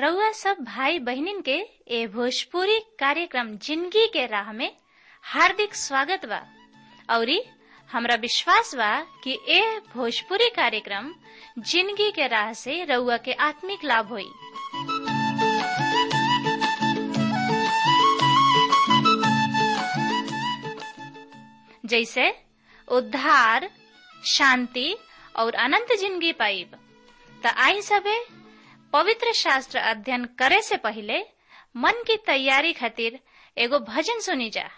रउआ सब भाई बहिनीन के ए भोजपुरी कार्यक्रम ज़िंदगी के राह में हार्दिक स्वागत बा। औरी हमरा विश्वास बा कि ए भोजपुरी कार्यक्रम ज़िंदगी के राह से रउआ के आत्मिक लाभ होई। जैसे उद्धार, शांति और अनंत ज़िंदगी पाइब। त आई सबे पवित्र शास्त्र अध्ययन करे से पहले मन की तैयारी खातिर एगो भजन सुनी जा।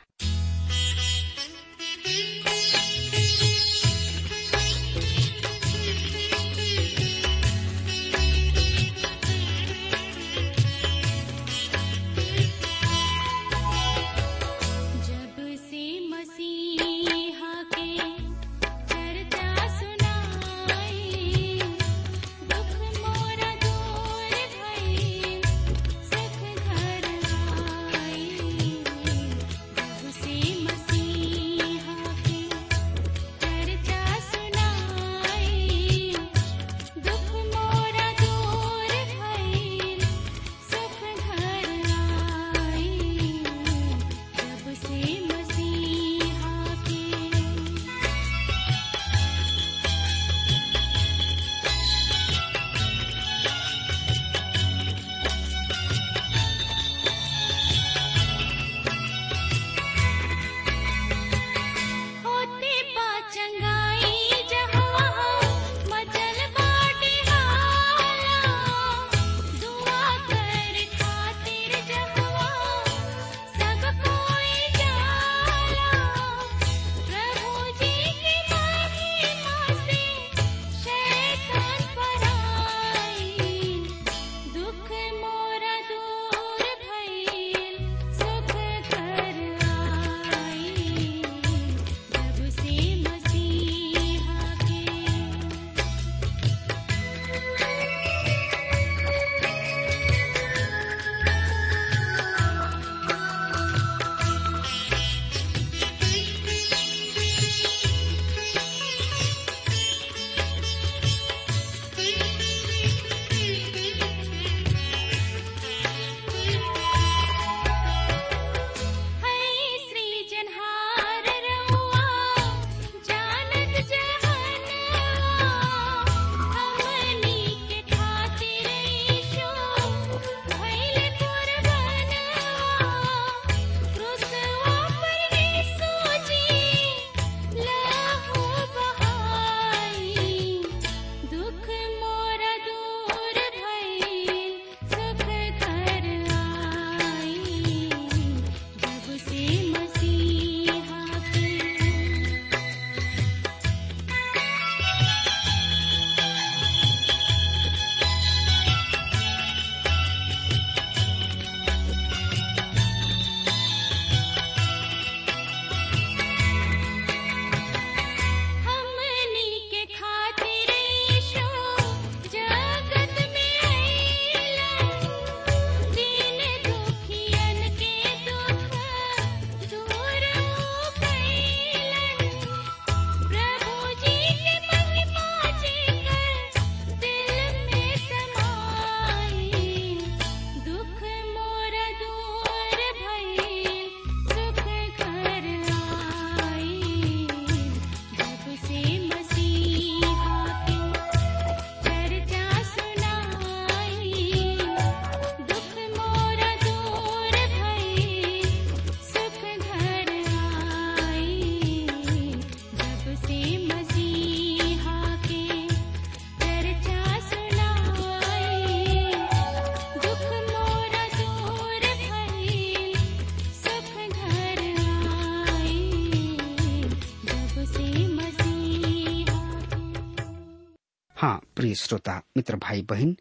श्रोता, मित्र भाई बहन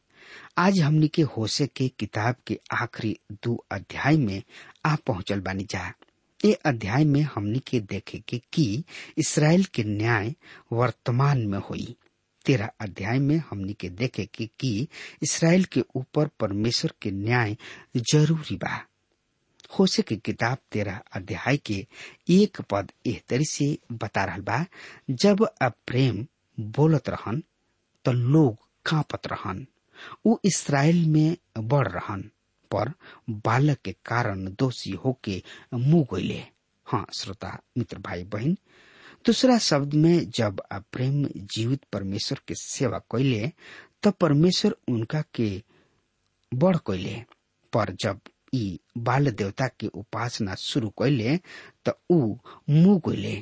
आज हमनी के होसे के किताब के आखिरी दो अध्याय में आ पहुंचल बानी जा। ये अध्याय में हमने के देखे के कि इसराइल के न्याय वर्तमान में हुई। तेरह अध्याय में हमनी के देखे के कि इसराइल के ऊपर परमेश्वर के न्याय ज़रूरी बा। होसे की किताब तेरह अध्याय के एक पद एह तरी से बता रहा बा, जब अब प्रेम बोलत रहन तो लोग कांपत रहन। उ इसराइल में बढ़ रहन, पर बालक के कारण दोषी होके मुँह गईले हाँ श्रोता, मित्र भाई बहन दूसरा शब्द में जब प्रेम जीवित परमेश्वर के सेवा कैले तब परमेश्वर उनका के बढ़ कैले पर जब ई बाल देवता के उपासना शुरू कैले त ऊ मुँह गईले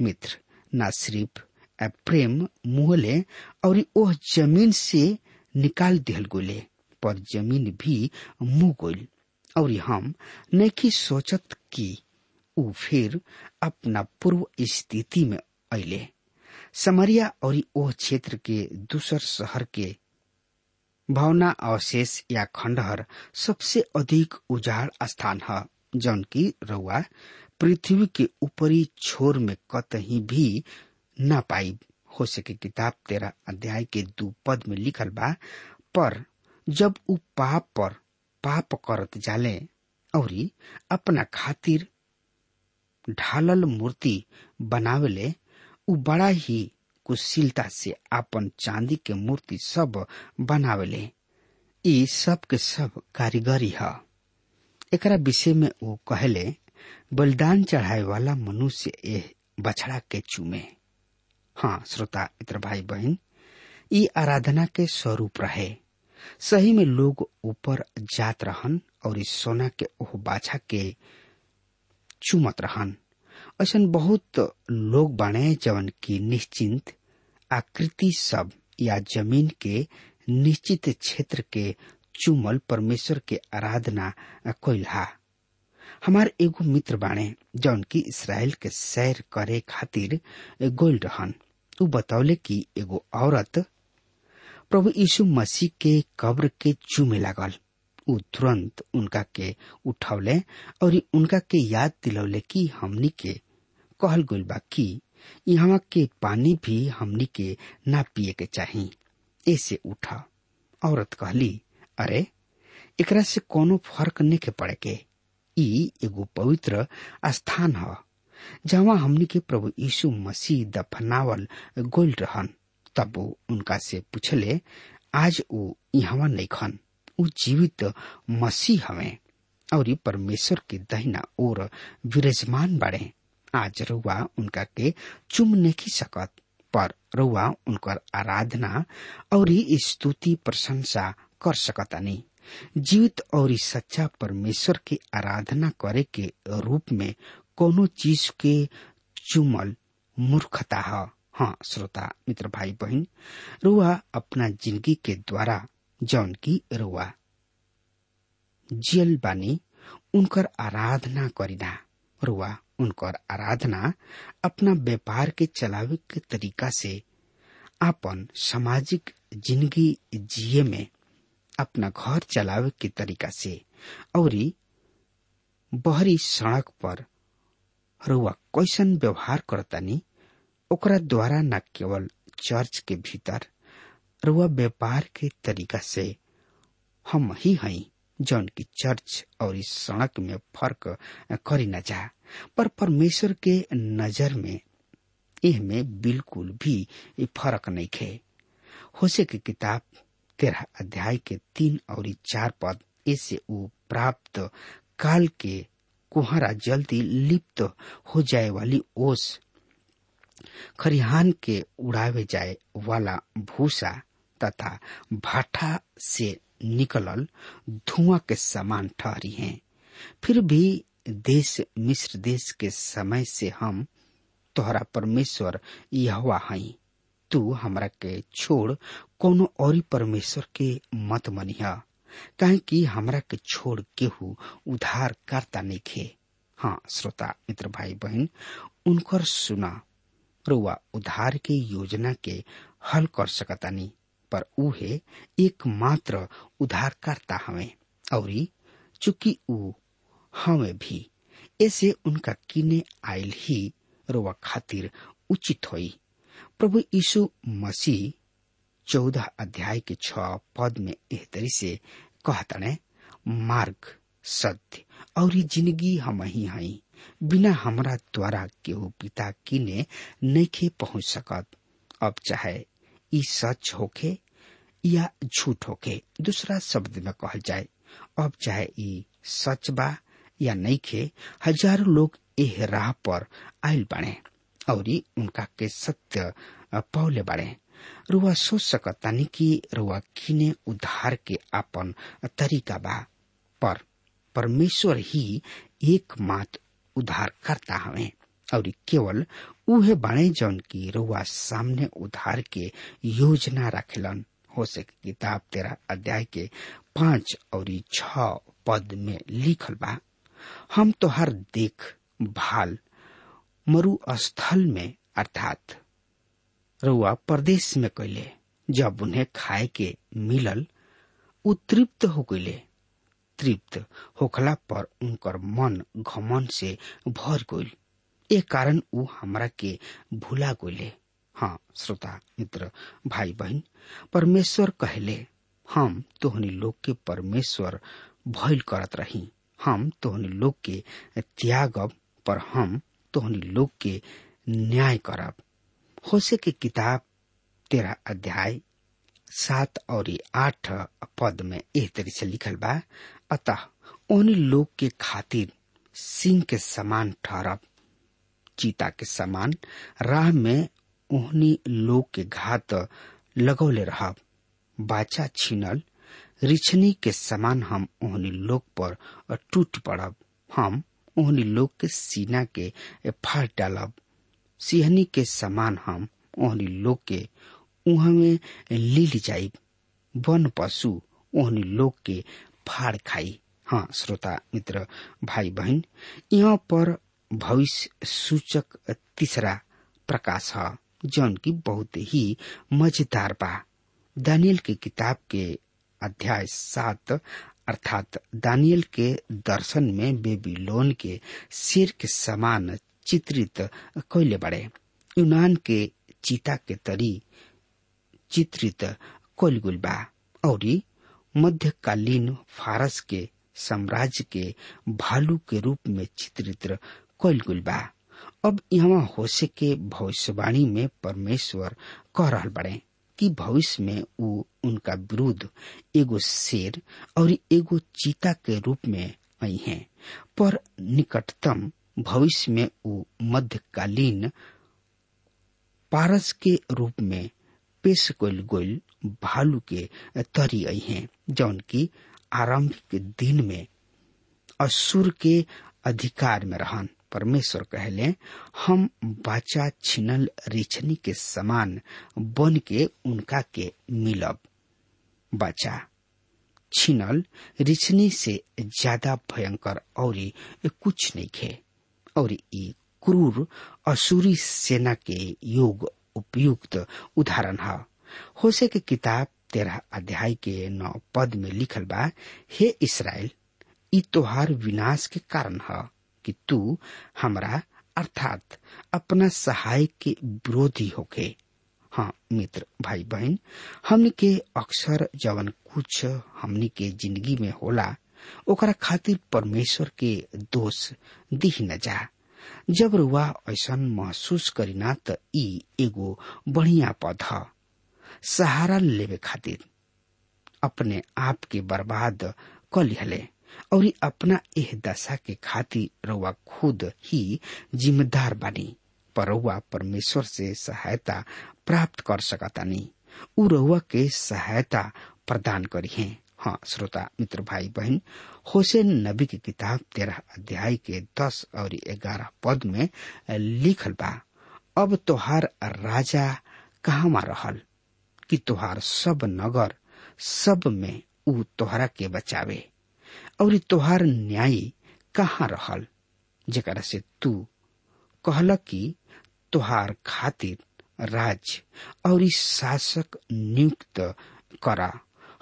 मित्र, न सिर्फ़ प्रेम मुहले और ओह ज़मीन से निकाल दिहल गोले। पर ज़मीन भी मुँह गईल और हम नहीं सोचत कि ऊ फिर अपना पूर्व स्थिति में अले समरिया और ओह क्षेत्र के दूसर शहर के भावना अवशेष या खंडहर सबसे अधिक उजाड़ स्थान है, जौन की रउआ पृथ्वी के ऊपरी छोर में कतही भी न पाई। हो सके किताब तेरा अध्याय के दू पद में लिखल बा, पर जब उ पाप पर पाप करत जाले और अपना खातिर ढालल मूर्ति बनावेले उ बड़ा ही कुशीलता से अपन चांदी के मूर्ति सब बनावेले। ई सब के सब कारीगरी है। एकरा विषय में वो कहले, बलिदान चढ़ाए वाला मनुष्य ए बछड़ा के चूमे। हाँ श्रोता मित्र भाई बहन ई आराधना के स्वरूप रहे। सही में लोग ऊपर जात रहन और इस सोना के ओह बाछा के चुमत रहन। ऐसा बहुत लोग बने जवन की निश्चिंत आकृति सब या ज़मीन के निश्चित क्षेत्र के चुमल परमेश्वर के आराधना कोइलहा हमार एगो मित्र बाणे जौन की इसराइल के सैर करे खातिर गोल रहन उ बतौले कि एगो औरत प्रभु यीशु मसीह के कब्र के चूमे लागल। उ तुरंत उनका के उठौले और उनका के याद दिलौले कि हमनी के कहल गइल बा कि यहाँ के पानी भी हमनी के ना पिए के चाही। ऐसे उठा। औरत कहली, अरे, एकरा से कोनो फ़र्क नहीं के पड़े के ई एगो पवित्र स्थान ह, जहाँ हमनी के प्रभु यीशु मसीह दफनावल गोल रहन। तब वो उनका से पूछले, आज वो यहाँ नहीं खन उ जीवित मसीह हवे, और परमेश्वर के दहिना और विराजमान बाड़े। आज रउआ उनका के चुम नहीं सकत, पर रउआ उनकर आराधना और स्तुति प्रशंसा कर सकतानी। जीवित और सच्चा परमेश्वर की आराधना करे के रूप में कोनो चीज़ के चुमल मूर्खता है। हाँ श्रोता, मित्र भाई बहन रुआ अपना ज़िंदगी के द्वारा जौन की रुआ। जियल बानी, उनकर आराधना करीना रुआ, उनकर आराधना अपना व्यापार के चलावे के तरीका से अपन सामाजिक ज़िंदगी जिये में अपना घर चलावे के तरीका से। और बहरी सड़क पर रुआ कैसन व्यवहार करतानी, ओकरा द्वारा न केवल चर्च के भीतर रुआ व्यापार के तरीका से हम ही हई जौन की चर्च और इस सड़क में फ़र्क करी न जा, पर परमेश्वर के नज़र में एह में बिल्कुल भी फ़र्क नहीं खे। होसे की किताब तेरह अध्याय के तीन और चार पद ऐसे वो प्राप्त काल के कुहरा जल्दी लिप्त हो जाए वाली ओस खरिहान के उड़ावे जाए वाला भूसा तथा भाटा से निकलल धुआँ के समान ठहरी हैं। फिर भी देश, मिस्र देश के समय से हम तोहरा परमेश्वर यहवा हई तू हमरा के छोड़ कोनो और परमेश्वर के मत मनिहा। काहे कि हमरा के छोड़ केहू उधार करता नहीं खे। हाँ श्रोता, मित्र भाई बहन उनकर सुना। रुआ उधार के योजना के हल कर सकतानी पर उहे एकमात्र उधार करता हमें। और, चूँकि ऊ हमें भी, ऐसे उनका किने आयल ही रोवा खातिर उचित होई। प्रभु यीशु मसीह चौदह अध्याय के छ पद में एह तरी से कहतने मार्ग सत्य, और ये ज़िंदगी हम ही हई बिना हमरा द्वारा केहू पिता किने नइखे पहुँच सकत। अब चाहे ई सच होखे या झूठ होखे, दूसरा शब्द में कहल जाए। अब चाहे ई सच बा या नइखे हज़ारों लोग एह राह पर आयल बाड़े और उनका के सत्य पौले बाड़े रुआ सोच सकतानी कि रुआ किने उद्धार के आपन तरीका बा। पर परमेश्वर ही एक मात करता हवे। और केवल उहे बाणे जौन की रुआ सामने उधार के योजना रखेलन। हो सके किताब तेरा अध्याय के पाँच और छ पद में लिखल बा। हम तो हर देख, भाल मरु स्थल में, अर्थात रुआ प्रदेश में कैले जब उन्हें खाए के मिलल, उ तृप्त हो गईले तृप्त होखला पर उनकर मन घमन से भर गईल ए कारण उ हमरा के भूला गईले हाँ श्रोता, मित्र भाई बहन परमेश्वर कहले, हम तोहनी लोग के परमेश्वर भइल करत रही। हम तोहनी लोग के त्यागब पर हम तोहनी लोग के न्याय करब। होसे के किताब तेरह अध्याय सात और आठ पद में एह तरी से लिखल बा। अतः उन्हीं लोग के खातिर सिंह के समान ठहरब। चीता के समान राह में उन्हीं लोग के घात लगौले रहब। बाचा छीनल, रिछनी के समान हम उन्हीं लोग पर टूट पड़ब। हम उन्हीं लोग के सीना के फाड़ डालब सिहनी के समान हम ओहनी लोग के उहा में लील जाइब वन पशु ओहनी लोग के फाड़ खाई। हाँ श्रोता, मित्र, भाई, बहन, यहाँ पर भविष्य सूचक तीसरा प्रकाश है जौन की बहुत ही मज़ेदार बा। दानियल के किताब के अध्याय सात अर्थात दानियल के दर्शन में बेबीलोन के सिर के समान चित्रित कोयले बड़े। यूनान के चीता के तरी चित्रित कैल गुल बा। और मध्यकालीन फारस के साम्राज्य के भालू के रूप में चित्रित कैल गुल बा। अब यहाँ होशे के भविष्यवाणी में परमेश्वर कह रहा बड़े। कि भविष्य में वो उनका विरुद्ध एगो शेर और एगो चीता के रूप में आई हैं। पर निकटतम भविष्य में उ मध्यकालीन पारस के रूप में पेश कल गोल भालू के तरी आई हैं, जौन की आरंभिक दिन में असुर के अधिकार में रहन। परमेश्वर कहले, हम बाचा छिनल रिछनी के समान बन के उनका के मिलब। बाचा, छिनल रिछनी से ज़्यादा भयंकर और कुछ नहीं खे। और ई क्रूर असुरी सेना के योग उपयुक्त उदाहरण है। होसे के किताब तेरह अध्याय के नौ पद में लिखल बा, हे इसराइल ई तोहार विनाश के कारण है। कि तू हमरा, अर्थात अपना सहाय के विरोधी होके। हाँ मित्र भाई बहन हमनी के अक्सर जवन कुछ हमनी के ज़िंदगी में होला, ओकरा खातिर परमेश्वर के दोष दिह न जा। जब रुआ ऐसा महसूस करीना त ई एगो बढ़िया पद सहारा लेवे खातिर अपने आप के बर्बाद क लिहले और अपना एह दशा के खातिर रउआ खुद ही जिम्मेदार बानी। पर रउआ परमेश्वर से सहायता प्राप्त कर सकतानी। उ रउआ के सहायता प्रदान करी है। हाँ श्रोता, मित्र भाई बहन होसेन नबी की किताब तेरह अध्याय के दस और ग्यारह पद में लिखल बा, अब तोहार राजा कहाँ रहल? कि तोहार सब नगर सब में उ तोहरा के बचावे। और तोहार न्याय कहाँ रहल? जरा से तू कहल कि तोहार खातिर राज और शासक नियुक्त करा।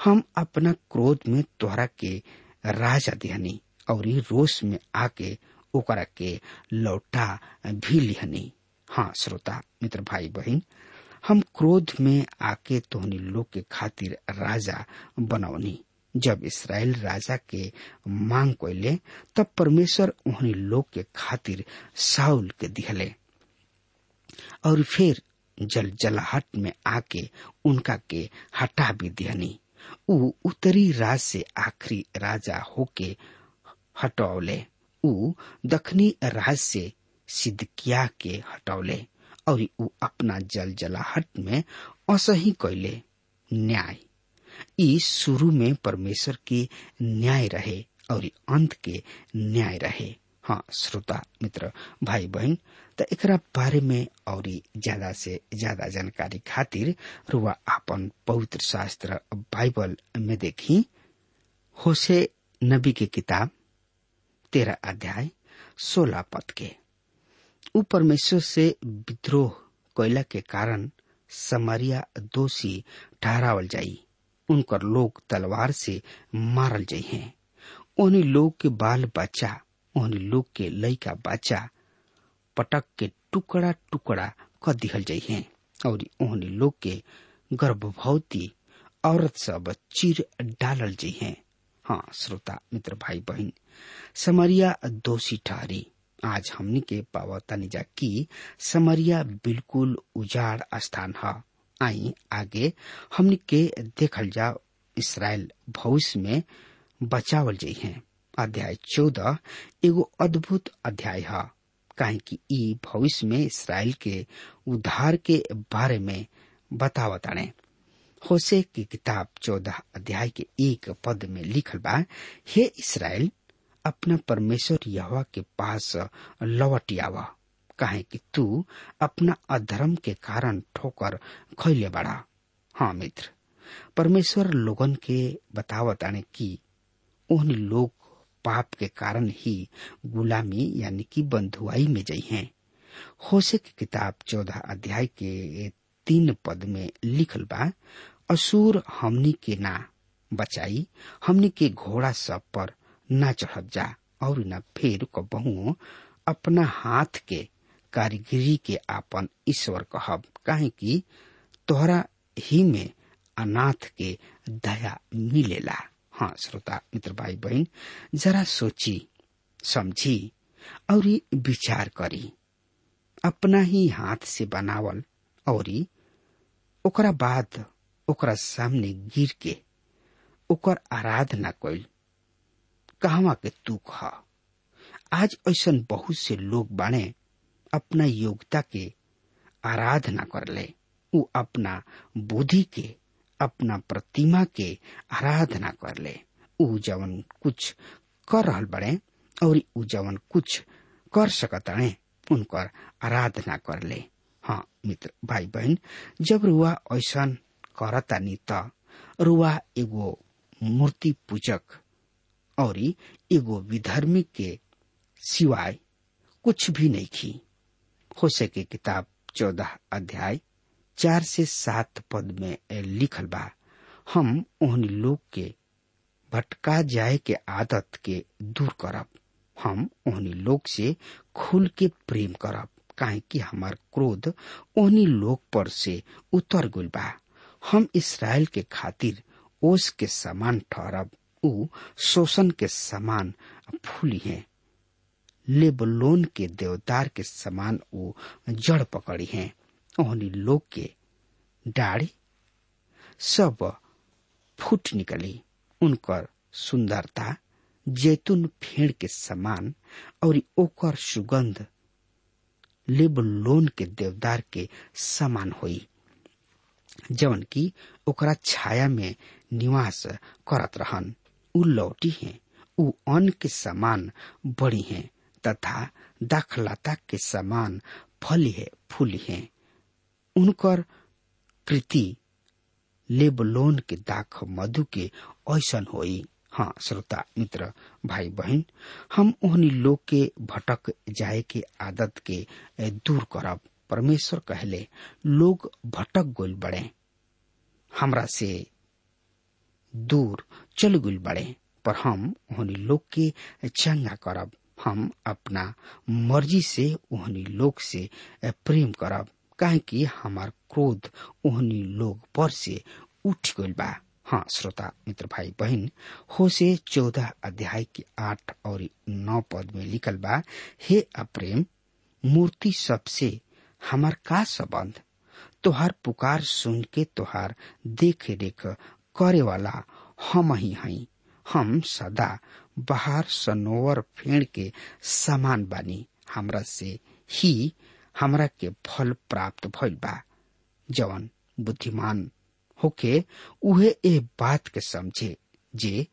हम अपना क्रोध में तोहरा के राजा दिहनी और रोष में आके ओकरा के लौटा भी लिहनी। हाँ श्रोता, मित्र भाई बहन, हम क्रोध में आके तोहनी लोग के खातिर राजा बनौनी। जब इसराइल राजा के मांग कैले तब परमेश्वर उन्हीं लोग के खातिर साउल के दिहले और फिर जल जलाहट में आके उनका के हटा भी दिहनी। ऊ उत्तरी राज से आखिरी राजा होके हटौले। ऊ दक्षिणी राज से सिद्धकिया के हटौले और ऊ अपना जल जलाहट में असही कैले न्याय। ई शुरू में परमेश्वर के न्याय रहे और अंत के न्याय रहे। हाँ श्रोता, मित्र भाई बहन त एकरा बारे में और ज़्यादा से ज़्यादा जानकारी खातिर रुआ आपन पवित्र शास्त्र बाइबल में देखी। होसे नबी के किताब तेरह अध्याय, सोलह पद के। ऊ परमेश्वर से विद्रोह कैला के कारण समरिया दोषी ठहरावल जाई। उनकर लोग तलवार से मारल जाइ हैं। उन्हीं लोग के बाल बच्चा उन्हीं लोग के लइका बच्चा पटक के टुकड़ा टुकड़ा कर दिहल जाइ हैं और उन्हीं लोग के गर्भवती औरत सब चीर डालल जाइ हैं। हाँ श्रोता, मित्र भाई बहन समरिया दोषी ठहरी आज हमनी के पावतानी जा की समरिया बिल्कुल उजाड़ स्थान है। आई, आगे हमनी के देखल जा, इसराइल भविष्य में बचावल जाइ हैं। अध्याय चौदह, एगो अद्भुत अध्याय है, काहे कि ई भविष्य में इसराइल के उद्धार के बारे में बतावताने होसे की किताब चौदह अध्याय के एक पद में लिखल बा, हे इसराइल, अपना परमेश्वर यहवा के पास लौट आवा। काहे कि तू अपना अधर्म के कारण ठोकर खैले बड़ा। हाँ मित्र, परमेश्वर लोगन के बतावत आने की उन लोग पाप के कारण ही गुलामी यानी कि बंधुआई में जई हैं। होसे की किताब चौदह अध्याय के तीन पद में लिखल बा, असुर हमनी के ना बचाई, हमनी के घोड़ा सब पर ना चढ़ब जा, और न फिर कबहू अपना हाथ के कारीगरी के आपन ईश्वर कहब। काहे कि तोहरा ही में अनाथ के दया मिलेला। हाँ श्रोता, मित्र भाई बहन जरा सोची, समझी, और विचार करी। अपना ही हाथ से बनावल, और ओकरा बाद ओकरा सामने गिर के ओकर आराधना कैल कहवा के तुक ह आज ऐसा बहुत से लोग बाणे अपना योग्यता के आराधना कर ले। उ अपना बुद्धि के, अपना प्रतिमा के आराधना कर ले। उ जवन कुछ कर रहल बड़े और उ जवन कुछ कर सकताणे उनकर आराधना कर ले। हाँ मित्र भाई बहन जब रुआ ऐसा करतानी त, रुआ एगो मूर्ति पूजक और एगो विधर्मी के सिवाय कुछ भी नहीं की हो सके किताब चौदह अध्याय चार से सात पद में लिखल बा, हम ओहन लोग के भटका जाए के आदत के दूर करब। हम उन्हीं लोग से खुल के प्रेम करब। काहे कि हमार क्रोध उन्हीं लोग पर से उतर गुल बा। हम इसराइल के खातिर ओस के समान ठहरब। उ शोषण के समान फूली हैं। लेबलोन के देवदार के समान वो जड़ पकड़ी हैं। ओहनी लोग के डाढ़ी सब फूट निकली। उनकर सुंदरता, जैतून फेड़ के समान और ओकर सुगंध लेबलोन के देवदार के समान हुई। जवन की ओकरा छाया में निवास करत रहन। उ लौटी हैं। उ अन्न के समान बड़ी हैं। तथा दाखलता के समान फली है, फूली है। उनकर कृति लेबलोन के दाख मधु के ऐसन होई। हाँ श्रोता, मित्र भाई बहन हम उन्हीं लोग के भटक जाए के आदत के दूर करब। परमेश्वर कहले, लोग भटक गोल बड़े, हमरा से दूर चल गुल बड़े, पर हम उन्हीं लोग के चंगा करब। हम अपना मर्ज़ी से ओहनी लोग से प्रेम करब। काहे कि हमार क्रोध उन्हीं लोग पर से उठ गइल बा। हाँ श्रोता, मित्र भाई बहन हो से चौदह अध्याय के आठ और नौ पद में लिखल बा, हे अप्रेम, मूर्ति सबसे हमार का संबंध? तोहार पुकार सुन के तोहार देख रेख करे वाला हम ही हई हम सदा बाहर सनोवर फेड़ के समान बानी। हमरा से ही हमरा के फल प्राप्त भइल बा। जवन बुद्धिमान होके उहे ए बात के समझे जे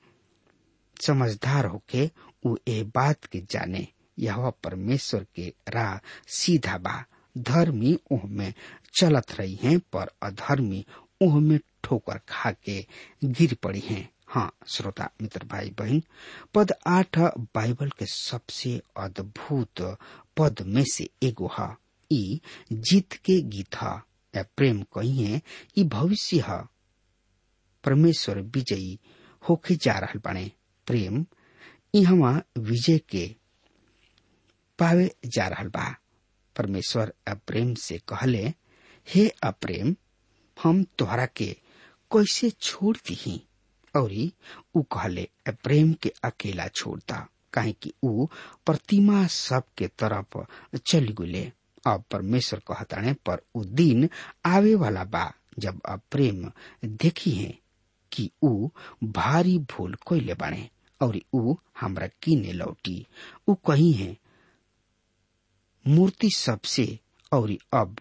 समझदार होके उ ए बात के जाने। यह परमेश्वर के राह सीधा बा। धर्मी ओह में चलत रही हैं पर अधर्मी ओह में ठोकर खा के गिर पड़ी हैं। हाँ श्रोता, मित्र भाई बहन पद आठ बाइबल के सबसे अद्भुत पद में से एगो है जीत के गीत। है प्रेम कहिए, ई भविष्य है। परमेश्वर विजयी होके जा रहा बने। प्रेम इहवा विजय के पावे जा रहा बा। परमेश्वर अप्रेम से कहले, हे अप्रेम हम तोहरा के कैसे छोड़ दी और उ कहले प्रेम के अकेला छोड़ता काहे कि उ प्रतिमा सब के तरफ़ चल गुले। अब परमेश्वर कहताने पर उ दिन आवे वाला बा, जब अब प्रेम देखी है कि उ भारी भूल कोइले बाणे और उ हमरा किने लौटी। उ कही है, मूर्ति सबसे और अब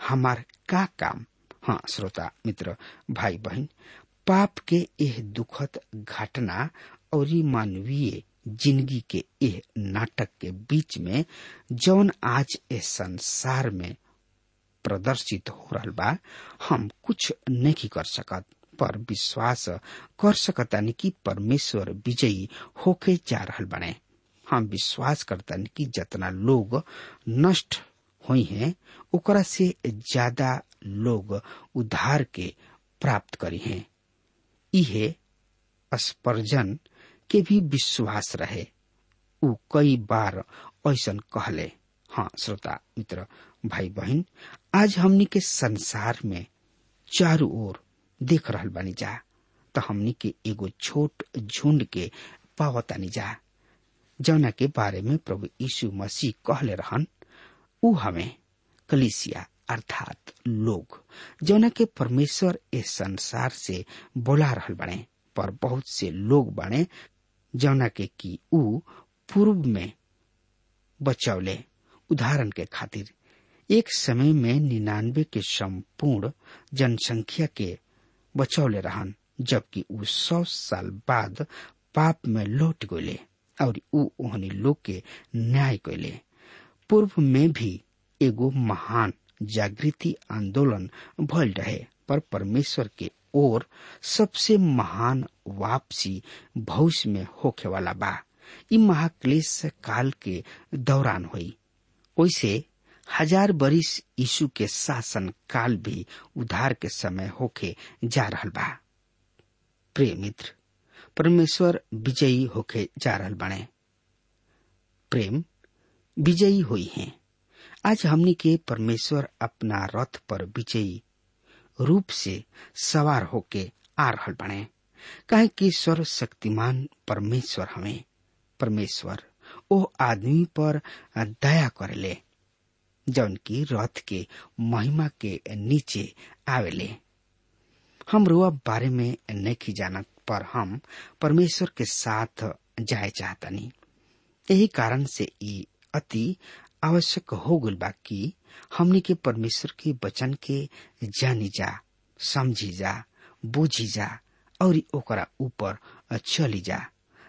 हमार का काम? हाँ श्रोता, मित्र भाई बहन पाप के यह दुखद घटना और मानवीय ज़िंदगी के यह नाटक के बीच में जौन आज इस संसार में प्रदर्शित हो रहा बा, हम कुछ नहीं कर सकत, पर विश्वास कर सकतानी कि परमेश्वर विजयी होके जा रहल बने। हम विश्वास करतानी कि जितना लोग नष्ट हुई हैं, ओकरा से ज़्यादा लोग उद्धार के प्राप्त करी हैं। इहे स्पर्जन के भी विश्वास रहे। उ कई बार ऐसन कहले हाँ श्रोता, मित्र भाई बहन आज हमनी के संसार में चारों ओर देख रहा बानी जा तो हमनी के एगो छोट झुंड के पावतानी जा। जौना के बारे में प्रभु यीशु मसीह कहले रहन, उ हमें कलिसिया अर्थात लोग, जौना के परमेश्वर इस संसार से बोला रहल बने पर बहुत से लोग बने जौना के कि पूर्व में बचौले। उदाहरण के खातिर, एक समय में निन्यानवे के संपूर्ण जनसंख्या के बचौले रहन, जबकि उ सौ साल बाद पाप में लौट गए और उ ओहनी लोग के न्याय कैले पूर्व में भी एगो महान जागृति आंदोलन भल रहे, पर परमेश्वर के ओर सबसे महान वापसी भविष्य में होखे वाला बा। इ महाक्लेश काल के दौरान हुई। वैसे हज़ार बरिस यीशु के शासन काल भी उधार के समय होके जा रहा बा। प्रिय मित्र, परमेश्वर विजयी होके जा रहल बने। प्रेम विजयी हुई हैं। आज हमनी के परमेश्वर अपना रथ पर विजयी रूप से सवार होके आ रहल बने। काहे कि सर्वशक्तिमान परमेश्वर हमें, परमेश्वर, ओ आदमी पर दया करेले जौन की रथ के महिमा के नीचे आवेले हम रुआ बारे में नहीं जानत, पर हम परमेश्वर के साथ जाए चाहतनी। यही कारण से ई अति आवश्यक हो गल बा कि हमनी के परमेश्वर के वचन के जानी जा, समझी जा, बूझी जा, और ओकरा ऊपर चली जा,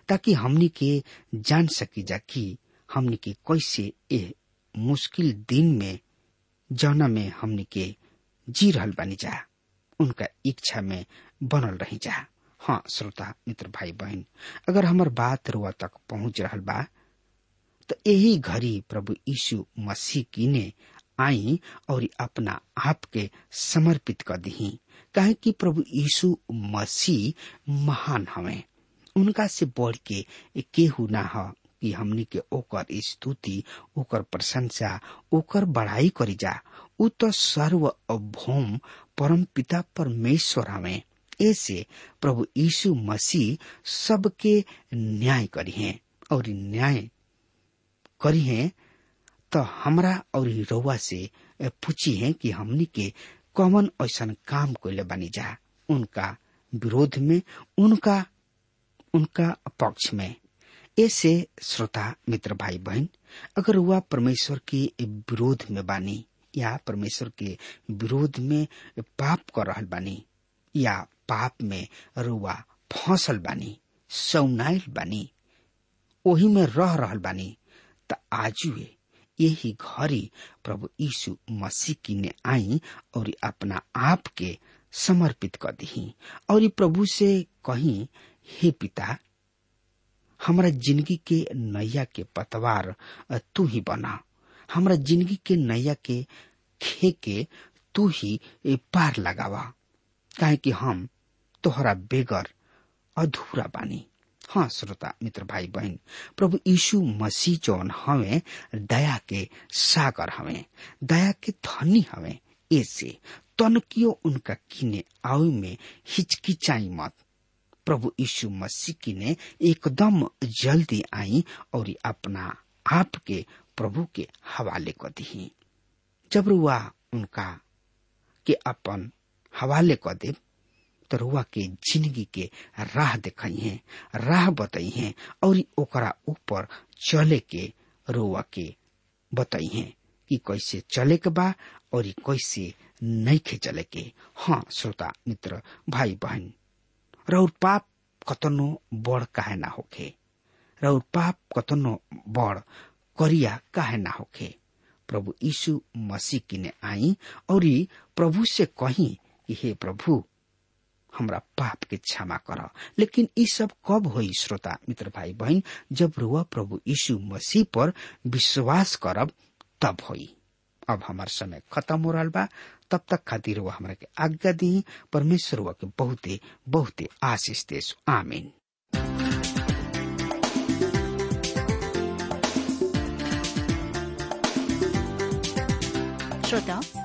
ताकि हमनी के जान सकी जा कि हमनी के कैसे ए मुश्किल दिन में, जौना में हमनी के जी रहल बानी जा, उनका इच्छा में बनल रही जा। हाँ श्रोता, मित्र, भाई, बहन, अगर हमार बात रुआ तक पहुँच रहल बा तो यही घड़ी प्रभु यीशु मसीह की ने आई और अपना आप के समर्पित कर दी कहे कि प्रभु यीशु मसीह महान हवे। उनका से बढ़ के केहू ना ह कि हमनी के ओकर स्तुति, ओकर प्रशंसा, ओकर बढ़ाई करी जा। उ तो सर्व भौम परम पिता परमेश्वर हवे। ऐसे प्रभु यीशु मसीह सबके न्याय करी हैं और न्याय करी हैं तो हमरा और रउआ से पूछी है कि हमनी के कौन ऐसा काम कोले बनी जा उनका विरोध में, उनका उनका पक्ष में। ऐसे श्रोता, मित्र भाई बहन अगर वह परमेश्वर के विरोध में बानी, या परमेश्वर के विरोध में पाप कर रहल बानी, या पाप में रुआ फंसल बानी, सौनाइल बानी, ओही में रह रहल बानी त आजुए यही घड़ी प्रभु यीशु मसीह की ने आई और अपना आप के समर्पित कर दी। और प्रभु से कही, हे पिता, हमारा ज़िंदगी के नैया के पतवार, तू ही बना। हमारा ज़िंदगी के नैया के खे के तू ही पार लगावा। काहे कि हम तोहरा बेगर, अधूरा बानी। हाँ श्रोता, मित्र भाई बहन प्रभु यीशु मसीह जौन हवे दया के सागर हवे दया के धनी हवे ऐसे तनकियो उनका किने आवे में हिचकिचाई मत। प्रभु यीशु मसीह की ने एकदम जल्दी आई और अपना आप के, प्रभु के हवाले कर दी जब रुआ उनका के अपन हवाले कर दे तो रुआ के ज़िंदगी के राह दिखाई है, राह बताई है और ओकरा ऊपर चले के रुआ के बताई है कि कैसे चले के बा और कैसे नहीं खे चले के। हाँ श्रोता, मित्र, भाई, बहन रौर पाप कतनो बड़ काहे ना होखे। रौर पाप कतनो बड़ करिया काहे ना होखे। प्रभु यीशु मसीह की ने आई और प्रभु से कही कि हे प्रभु हमरा पाप के क्षमा कर। लेकिन ई सब कब होई श्रोता, मित्र भाई बहन, जब रुआ प्रभु यीशु मसीह पर विश्वास करब, तब होई अब हमार समय खत्म हो रहा बा। तब तक खातिर वो हमरा के आज्ञा दी। परमेश्वर हुआ के बहुते बहुते आशीष देश आमीन। श्रोताओं